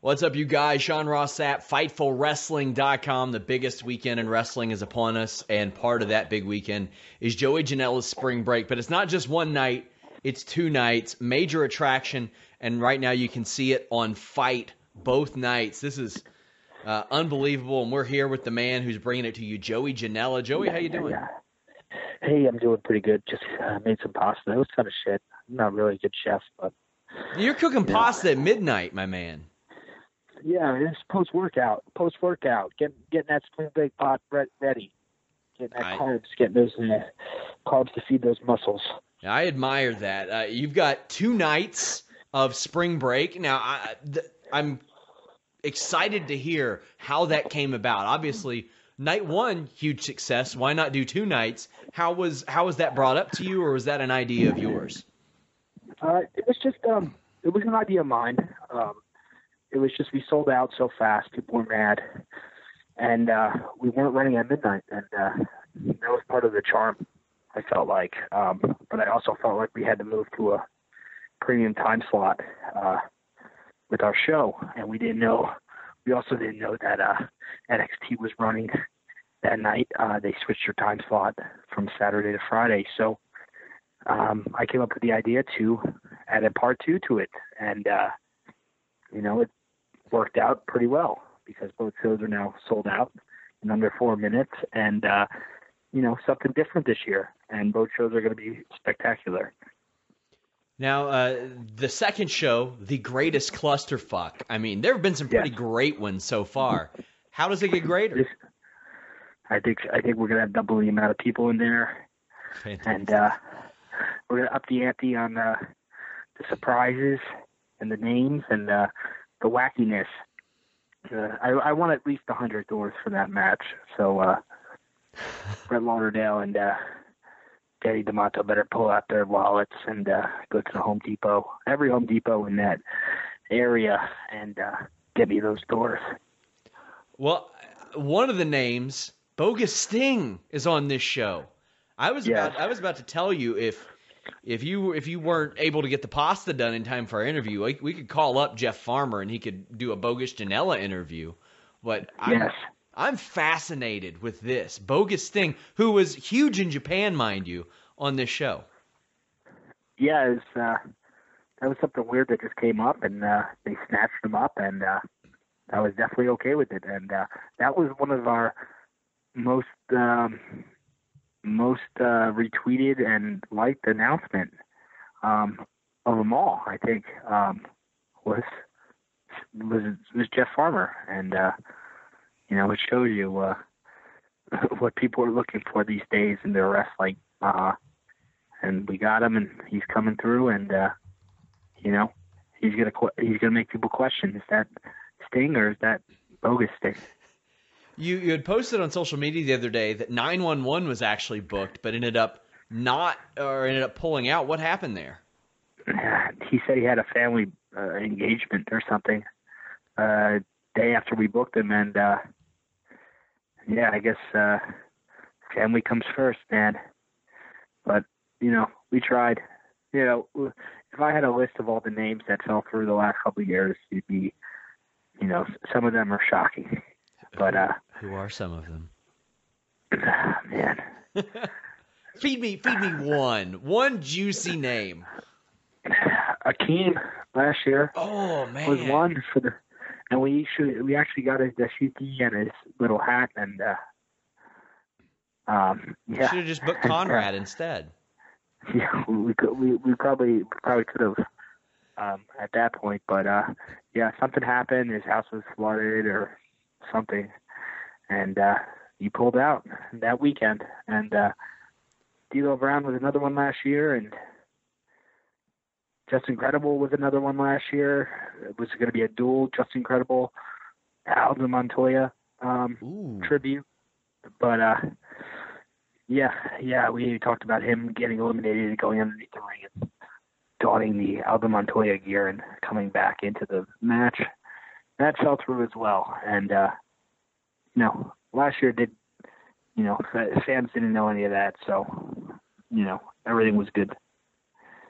What's up, you guys? Sean Ross Sapp, FightfulWrestling.com. The biggest weekend in wrestling is upon us, and part of that big weekend is Joey Janela's spring break. But it's not just one night, it's two nights. Major attraction, and right now you can see it on FITE both nights. This is uh, unbelievable, and we're here with the man who's bringing it to you, Joey Janela. Joey, how you doing? Hey, I'm doing pretty good. Just uh, made some pasta. It was kind of shit. I'm not really a good chef, but You're cooking pasta at midnight, my man. Yeah, it's post workout. Post workout, getting getting that spring break pot ready, getting that I- carbs, getting those uh, carbs to feed those muscles. I admire that. Uh, you've got two nights of spring break. Now, I, th- I'm excited to hear how that came about. Obviously, night one, huge success. Why not do two nights? How was how was that brought up to you, or was that an idea of yours? Uh, it was just um, it was an idea of mine. Um, it was just we sold out so fast, people were mad, and uh, we weren't running at midnight, and uh, that was part of the charm. I felt like, um, but I also felt like we had to move to a premium time slot uh, with our show, and we didn't know. We also didn't know that uh, NXT was running that night. Uh, they switched their time slot from Saturday to Friday, so um, I came up with the idea to add a part two to it, and uh, you know it worked out pretty well because both shows are now sold out in under four minutes, and uh, you know something different this year, and both shows are going to be spectacular. Now, uh, the second show, the greatest clusterfuck. I mean, there have been some pretty Yes. great ones so far. How does it get greater? I think I think we're going to have double the amount of people in there, and uh, we're going to up the ante on uh, the surprises and the names and uh, the wackiness. Uh, I, I want at least a hundred doors for that match. So uh, Brett Lauderdale and uh, Daddy Demanto better pull out their wallets and uh, go to the Home Depot, every Home Depot in that area, and uh, get me those doors. Well, one of the names, Bogus Sting, is on this show. I was Yes. about I was about to tell you if if you if you weren't able to get the pasta done in time for our interview, we, we could call up Jeff Farmer and he could do a Bogus Janela interview. But I'm, Yes. I'm fascinated with this Bogus thing, who was huge in Japan, mind you, on this show. yeah, it was, uh, that was something weird that just came up, and uh, they snatched him up, and uh, I was definitely okay with it. And uh, that was one of our most um, most uh, retweeted and liked announcement um, of them all. I think um, was was was Jeff Farmer, and uh, you know it shows you uh, what people are looking for these days in their wrestling. Uh, and we got him, and he's coming through, and uh, you know, he's gonna he's gonna make people question: is that Sting or is that bogus Sting? You you had posted on social media the other day that 911 was actually booked, but ended up not or ended up pulling out. What happened there? he said he had a family uh, engagement or something uh day after we booked him and uh yeah i guess uh family comes first man but you know we tried you know if i had a list of all the names that fell through the last couple of years it'd be you know some of them are shocking but uh who are some of them? Man. Feed me feed me one. One juicy name. Akeem last year. Oh man. was one for the and we should we actually got his dashiki and his little hat and uh um yeah. should have just booked conrad instead. Yeah we could we, we probably probably could have um at that point but uh yeah something happened his house was flooded or something and uh he pulled out that weekend and uh D'Lo Brown was another one last year and Justin Credible was another one last year. It was going to be a dual Justin Credible, Aldo Montoya um, tribute. But uh, yeah, yeah, we talked about him getting eliminated and going underneath the ring and donning the Aldo Montoya gear and coming back into the match. That fell through as well. And uh, you know, last year did you know fans didn't know any of that, so you know everything was good.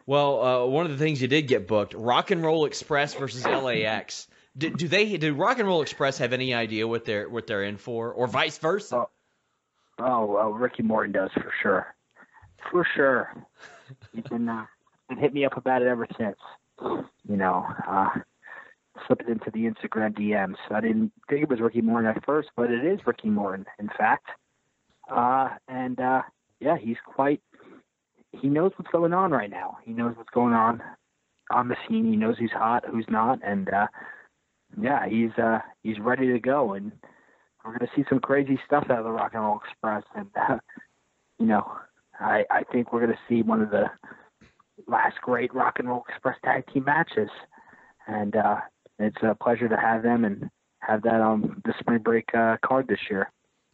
Well, uh, one of the things you did get booked: Rock and Roll Express versus LAX. Do, do they? Do Rock and Roll Express have any idea what they're what they're in for, or vice versa? Oh, oh well, Ricky Morton does for sure, for sure. He's been uh, been hit me up about it ever since. You know, uh, slipped into the Instagram DMs. I didn't think it was Ricky Morton at first, but it is Ricky Morton, in fact. Uh, and uh, yeah, he's quite he knows what's going on right now. He knows what's going on on the scene. He knows who's hot, who's not, and uh, yeah, he's uh, he's ready to go. And we're gonna see some crazy stuff out of the Rock and Roll Express. And uh, you know, I I think we're gonna see one of the last great Rock and Roll Express tag team matches. And uh, it's a pleasure to have them and have that on the spring break uh, card this year.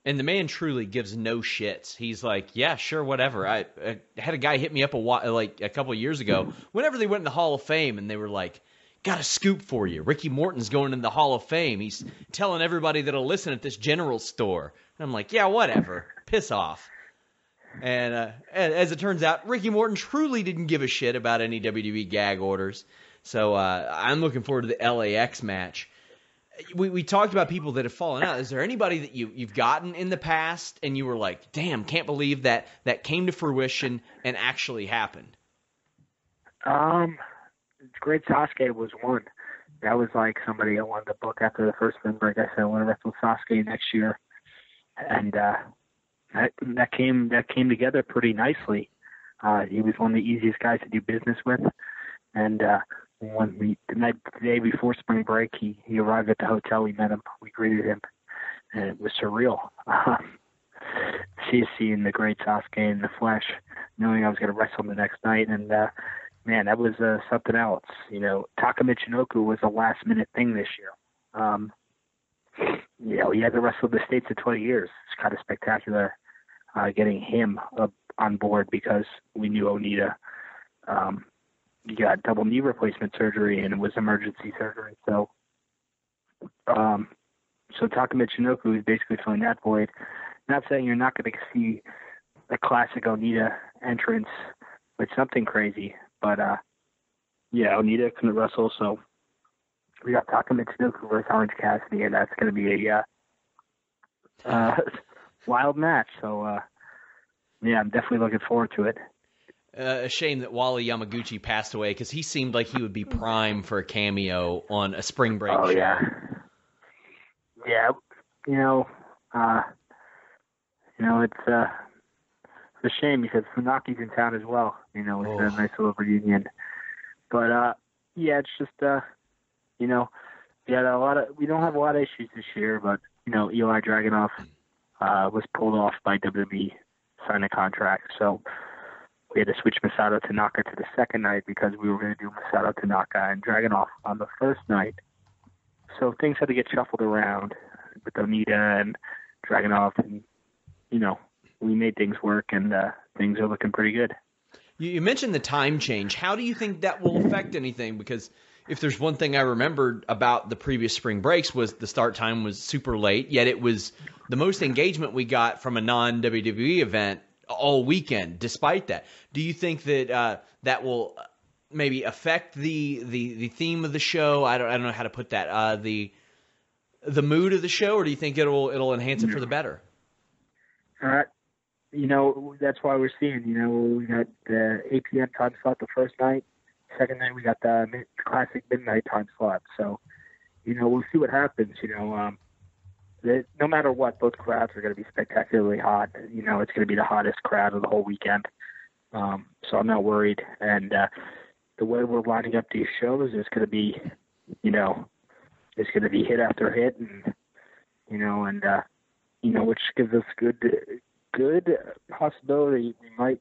And the man truly gives no shits. He's like, yeah, sure, whatever. I, I had a guy hit me up a while, like a couple years ago. Whenever they went in the Hall of Fame, and they were like, "Got a scoop for you. Ricky Morton's going in the Hall of Fame. He's telling everybody that'll listen at this general store." And I'm like, "Yeah, whatever. Piss off." And uh, as it turns out, Ricky Morton truly didn't give a shit about any WWE gag orders. So uh, I'm looking forward to the LAX match we, we talked about people that have fallen out. Is there anybody that you you've gotten in the past and you were like, damn, can't believe that that came to fruition and actually happened? Um, Great Sasuke was one. That was like somebody I wanted to book after the first spring break. I said I want to wrestle Sasuke next year, and uh, that that came that came together pretty nicely. Uh, he was one of the easiest guys to do business with, and uh, when we the night the day before spring break he he arrived at the hotel. We met him. We greeted him. And it was surreal. Um, see seeing the great Sasuke in the flesh knowing I was going to wrestle him the next night. And uh man that was uh, something else. You know Taka Michinoku was a last minute thing this year. Um you know he had to wrestle the states of 20 years. It's kind of spectacular uh getting him up on board because we knew Onita. Um he got double knee replacement surgery and it was emergency surgery. So, um, so Taka Michinoku is basically filling that void. Not saying you're not going to see a classic Onita entrance with something crazy, but uh, yeah, Onita couldn't wrestle, so we got Taka Michinoku versus Orange Cassidy, and that's going to be a uh, uh, wild match. So, uh, yeah, I'm definitely looking forward to it. Uh, a shame that Wally Yamaguchi passed away because he seemed like he would be prime for a cameo on a spring break oh, show. yeah. Yeah, you know, uh, you know, it's uh, it's a shame because Funaki's in town as well. You know, it's Oh. a nice little reunion. But uh, yeah, it's just uh, you know, we had a lot of we don't have a lot of issues this year, but you know, Ilja Dragunov uh, was pulled off by WWE, signed a contract, so we had to switch Masato Tanaka to the second night because we were going to do Masato Tanaka and Dragunov on the first night. So things had to get shuffled around with Onita and Dragunov, and you know, we made things work, and uh, things are looking pretty good. You mentioned the time change. How do you think that will affect anything? Because if there's one thing I remembered about the previous spring breaks was the start time was super late, yet it was the most engagement we got from a non WWE event all weekend. Despite that, do you think that uh, that will maybe affect the, the the theme of the show? I don't I don't know how to put that. Uh, the the mood of the show, or do you think it'll it'll enhance it for the better? Uh, you know that's why we're seeing. You know we got the 8 p.m. time slot the first night Second night we got the classic midnight time slot. So, you know, we'll see what happens. You know, um, that no matter what, both crowds are going to be spectacularly hot. You know, it's going to be the hottest crowd of the whole weekend. Um, so I'm not worried. And uh, the way we're lining up these shows is going to be, you know, it's going to be hit after hit, and you know, and uh, you know, which gives us good, good possibility we might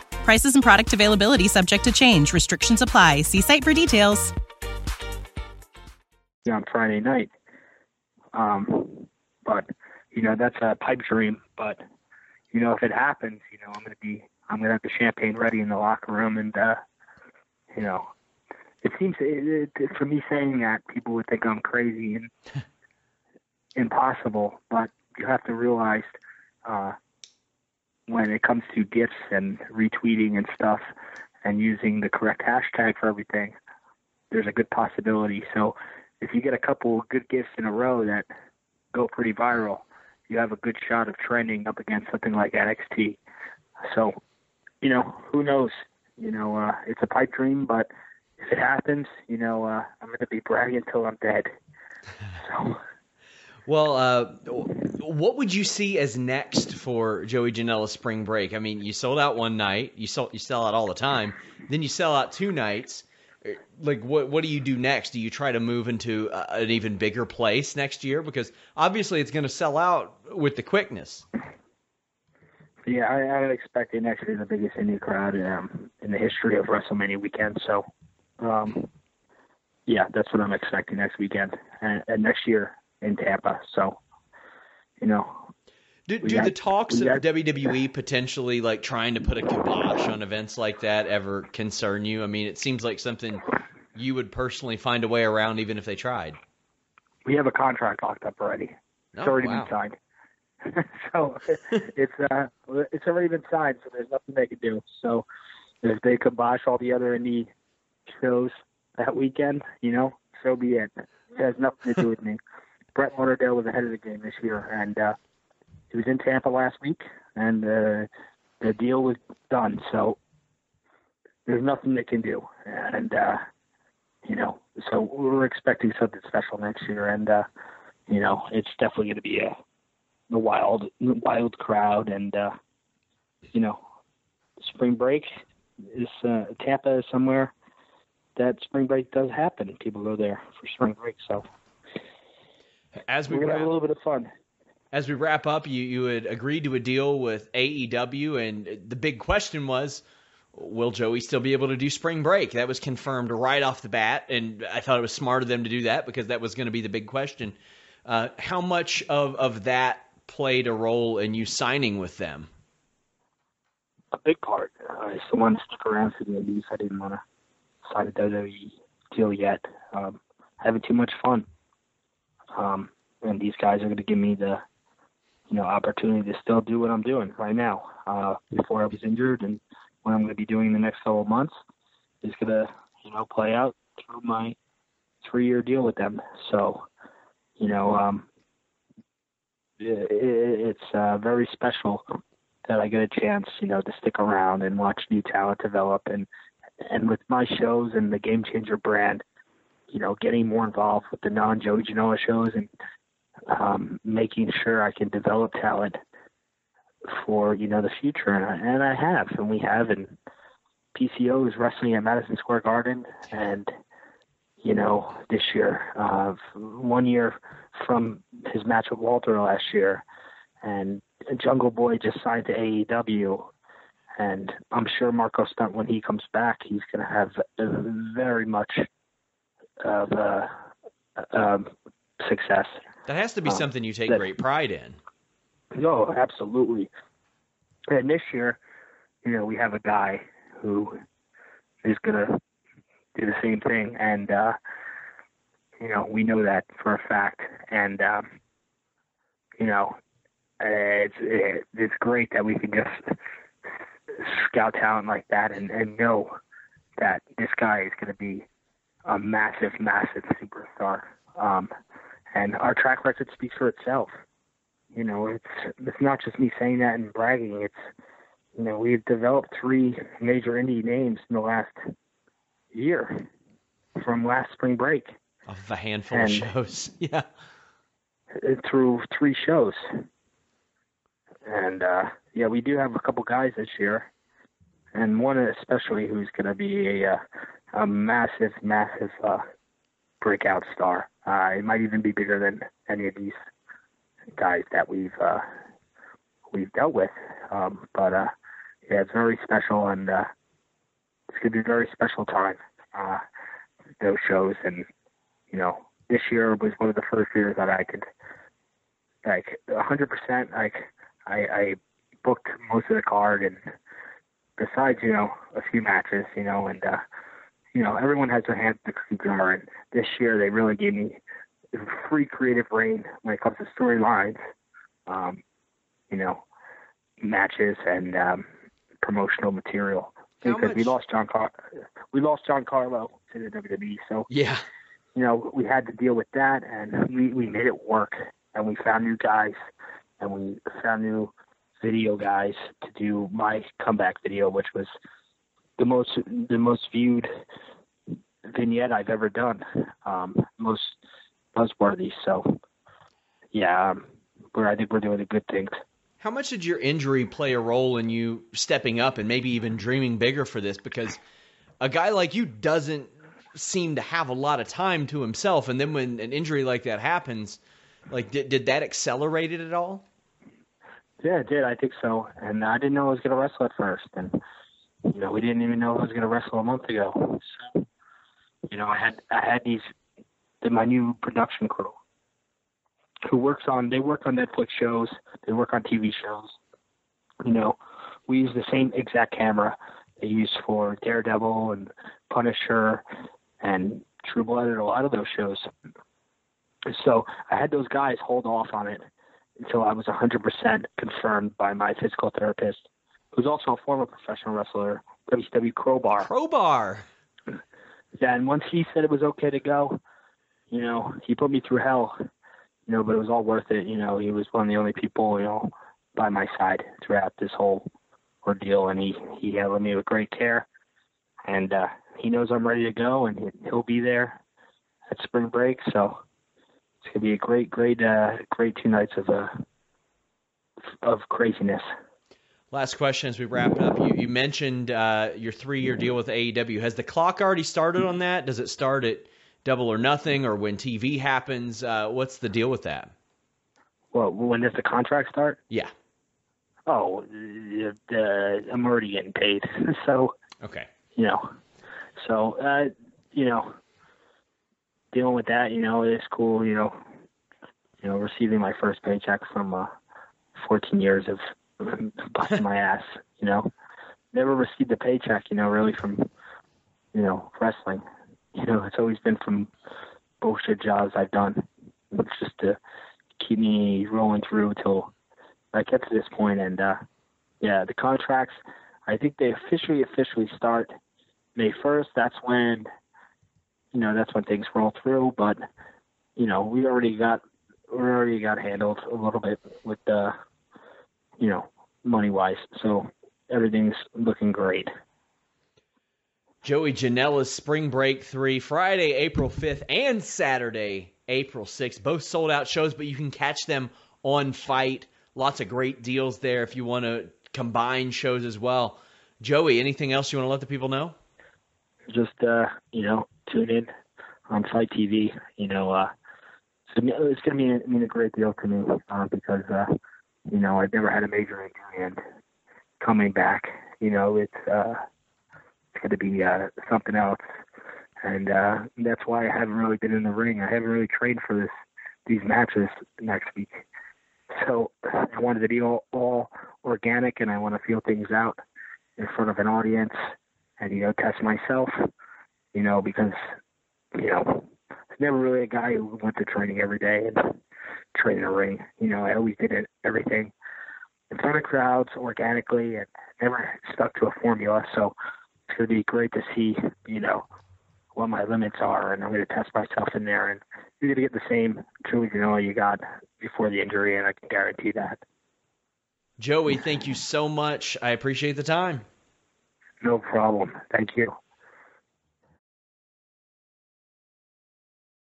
Prices and product availability subject to change. Restrictions apply. See site for details. On Friday night, um, but you know that's a pipe dream. But you know if it happens, you know I'm gonna be I'm gonna have the champagne ready in the locker room, and uh, you know it seems it, it, for me saying that people would think I'm crazy and impossible, but you have to realize uh, when it comes to GIFs and retweeting and stuff and using the correct hashtag for everything, there's a good possibility. So if you get a couple good GIFs in a row that go pretty viral, you have a good shot of trending up against something like NXT. So, you know, who knows? You know, uh, it's a pipe dream, but if it happens, you know, uh, I'm going to be bragging until I'm dead. So. Well, uh, what would you see as next for Joey Janela spring break? I mean, you sold out one night, you sell you sell out all the time, then you sell out two nights. Like, what what do you do next? Do you try to move into a, an even bigger place next year? Because obviously, it's going to sell out with the quickness. Yeah, I, I'm expecting next year the biggest indie crowd um, in the history of WrestleMania weekend. So, um, yeah, that's what I'm expecting next weekend and, and next year in Tampa. So, you know. Do, do got, the talks of got, WWE potentially like trying to put a kibosh on events like that ever concern you? I mean, it seems like something you would personally find a way around even if they tried. We have a contract locked up already. It's oh, already wow. been signed. so it's uh it's already been signed, so there's nothing they can do. So if they kibosh all the other indie shows that weekend, you know, so be it. It has nothing to do with me. Brett Lauderdale was ahead of the game this year, and uh, he was in Tampa last week, and uh, the deal was done. So there's nothing they can do, and uh, you know, so we're expecting something special next year, and uh, you know, it's definitely going to be a, a wild, wild crowd, and uh, you know, spring break is uh, Tampa is somewhere that spring break does happen. People go there for spring break, so as we We're wrap, have a little bit of fun. As we wrap up, you you had agreed to a deal with AEW, and the big question was, will Joey still be able to do spring break? That was confirmed right off the bat, and I thought it was smart of them to do that because that was going to be the big question. Uh, how much of of that played a role in you signing with them? A big part. I still want to stick around for the Indies. I didn't want to sign a WWE deal yet. Um, having too much fun. Um, and these guys are going to give me the, you know, opportunity to still do what I'm doing right now. Uh, before I was injured, and what I'm going to be doing the next couple of months is going to, you know, play out through my three year deal with them. So, you know, um, it, it's uh, very special that I get a chance, you know, to stick around and watch new talent develop. And and with my shows and the Game Changer brand, you know, getting more involved with the non Joey Janela shows and um, making sure I can develop talent for you know the future, and I, and I have, and we have, and PCO is wrestling at Madison Square Garden, and you know this year, uh, one year from his match with Walter last year, and Jungle Boy just signed to AEW, and I'm sure Marco Stunt when he comes back, he's going to have very much of uh, um, success. That has to be um, something you take that, great pride in. No, absolutely. And this year, you know, we have a guy who is gonna do the same thing, and uh, you know, we know that for a fact. And um, you know, it's it, it's great that we can just scout talent like that and, and know that this guy is going to be a massive, massive superstar. Um, and our track record speaks for itself. You know, it's it's not just me saying that and bragging. It's you know we've developed three major indie names in the last year from last spring break. Of a handful and of shows, yeah. Through three shows, and uh, yeah, we do have a couple guys this year, and one especially who's going to be a a massive, massive uh, breakout star. Uh, it might even be bigger than any of these guys that we've uh, we've dealt with. Um, but uh, yeah, it's very special, and uh, it's gonna be a very special time. Uh, those shows, and you know, this year was one of the first years that I could like 100% like I, I booked most of the card, and besides you know a few matches, you know, and uh, you know everyone has their hands in the jar, and this year they really gave me free creative rein when it comes to storylines, um, you know, matches and um, promotional material. How because much? we lost John Car- we lost John Carlo to the WWE, so yeah, you know we had to deal with that, and we we made it work, and we found new guys, and we found new video guys to do my comeback video, which was the most the most viewed vignette I've ever done. Um, most buzzworthy. So, yeah, um, we're, I think we're doing the good things. How much did your injury play a role in you stepping up and maybe even dreaming bigger for this? Because a guy like you doesn't seem to have a lot of time to himself, and then when an injury like that happens, like did did that accelerate it at all? Yeah, it did. I think so. And I didn't know I was going to wrestle at first, and you know, we didn't even know I was going to wrestle a month ago. So, you know, I had I had these my new production crew who works on they work on Netflix shows, they work on TV shows. You know, we use the same exact camera they use for Daredevil and Punisher and True Blood and a lot of those shows. So I had those guys hold off on it until I was 100% confirmed by my physical therapist, who's also a former professional wrestler, WCW Crowbar. Crowbar. Yeah, and once he said it was okay to go, you know, he put me through hell, you know, but it was all worth it. You know, he was one of the only people, you know, by my side throughout this whole ordeal, and he he handled me with great care, and uh, he knows I'm ready to go, and he'll be there at spring break. So it's gonna be a great, great, uh, great two nights of uh, of craziness. Last question as we wrap up. You, you mentioned uh, your three-year deal with AEW. Has the clock already started on that? Does it start at Double or Nothing, or when TV happens? Uh, what's the deal with that? Well, when does the contract start? Yeah. Oh, uh, I'm already getting paid, so. Okay. You know, so uh, you know, dealing with that, you know, it's cool. You know, you know, receiving my first paycheck from uh, 14 years of busting my ass. You know, never received a paycheck. You know, really from you know wrestling you know, it's always been from bullshit jobs I've done. It's just to keep me rolling through till I get to this point. And uh, yeah, the contracts, I think they officially officially start May 1st. That's when you know that's when things roll through. But you know we already got we already got handled a little bit with the you know money wise, so everything's looking great. Joey Janela's Spring Break 3, Friday, April 5th, and Saturday, April 6th. Both sold out shows, but you can catch them on FITE. Lots of great deals there if you want to combine shows as well. Joey, anything else you want to let the people know? Just, uh, you know, tune in on FITE TV. You know, uh, it's going to mean a great deal to me uh, because, uh, you know, I've never had a major injury and coming back, you know, it's, uh, it's going to be uh, something else. And uh, that's why I haven't really been in the ring. I haven't really trained for this these matches next week. So I wanted to be all, all organic, and I want to feel things out in front of an audience, and you know, test myself. You know, because you know, never really a guy who went to training every day and train in a ring. You know, I always did it everything in front of crowds organically, and never stuck to a formula. So it's going to be great to see, you know, what my limits are, and I'm going to test myself in there. And you're going to get the same Joey Janela you got before the injury, and I can guarantee that. Joey, thank you so much. I appreciate the time. No problem. Thank you.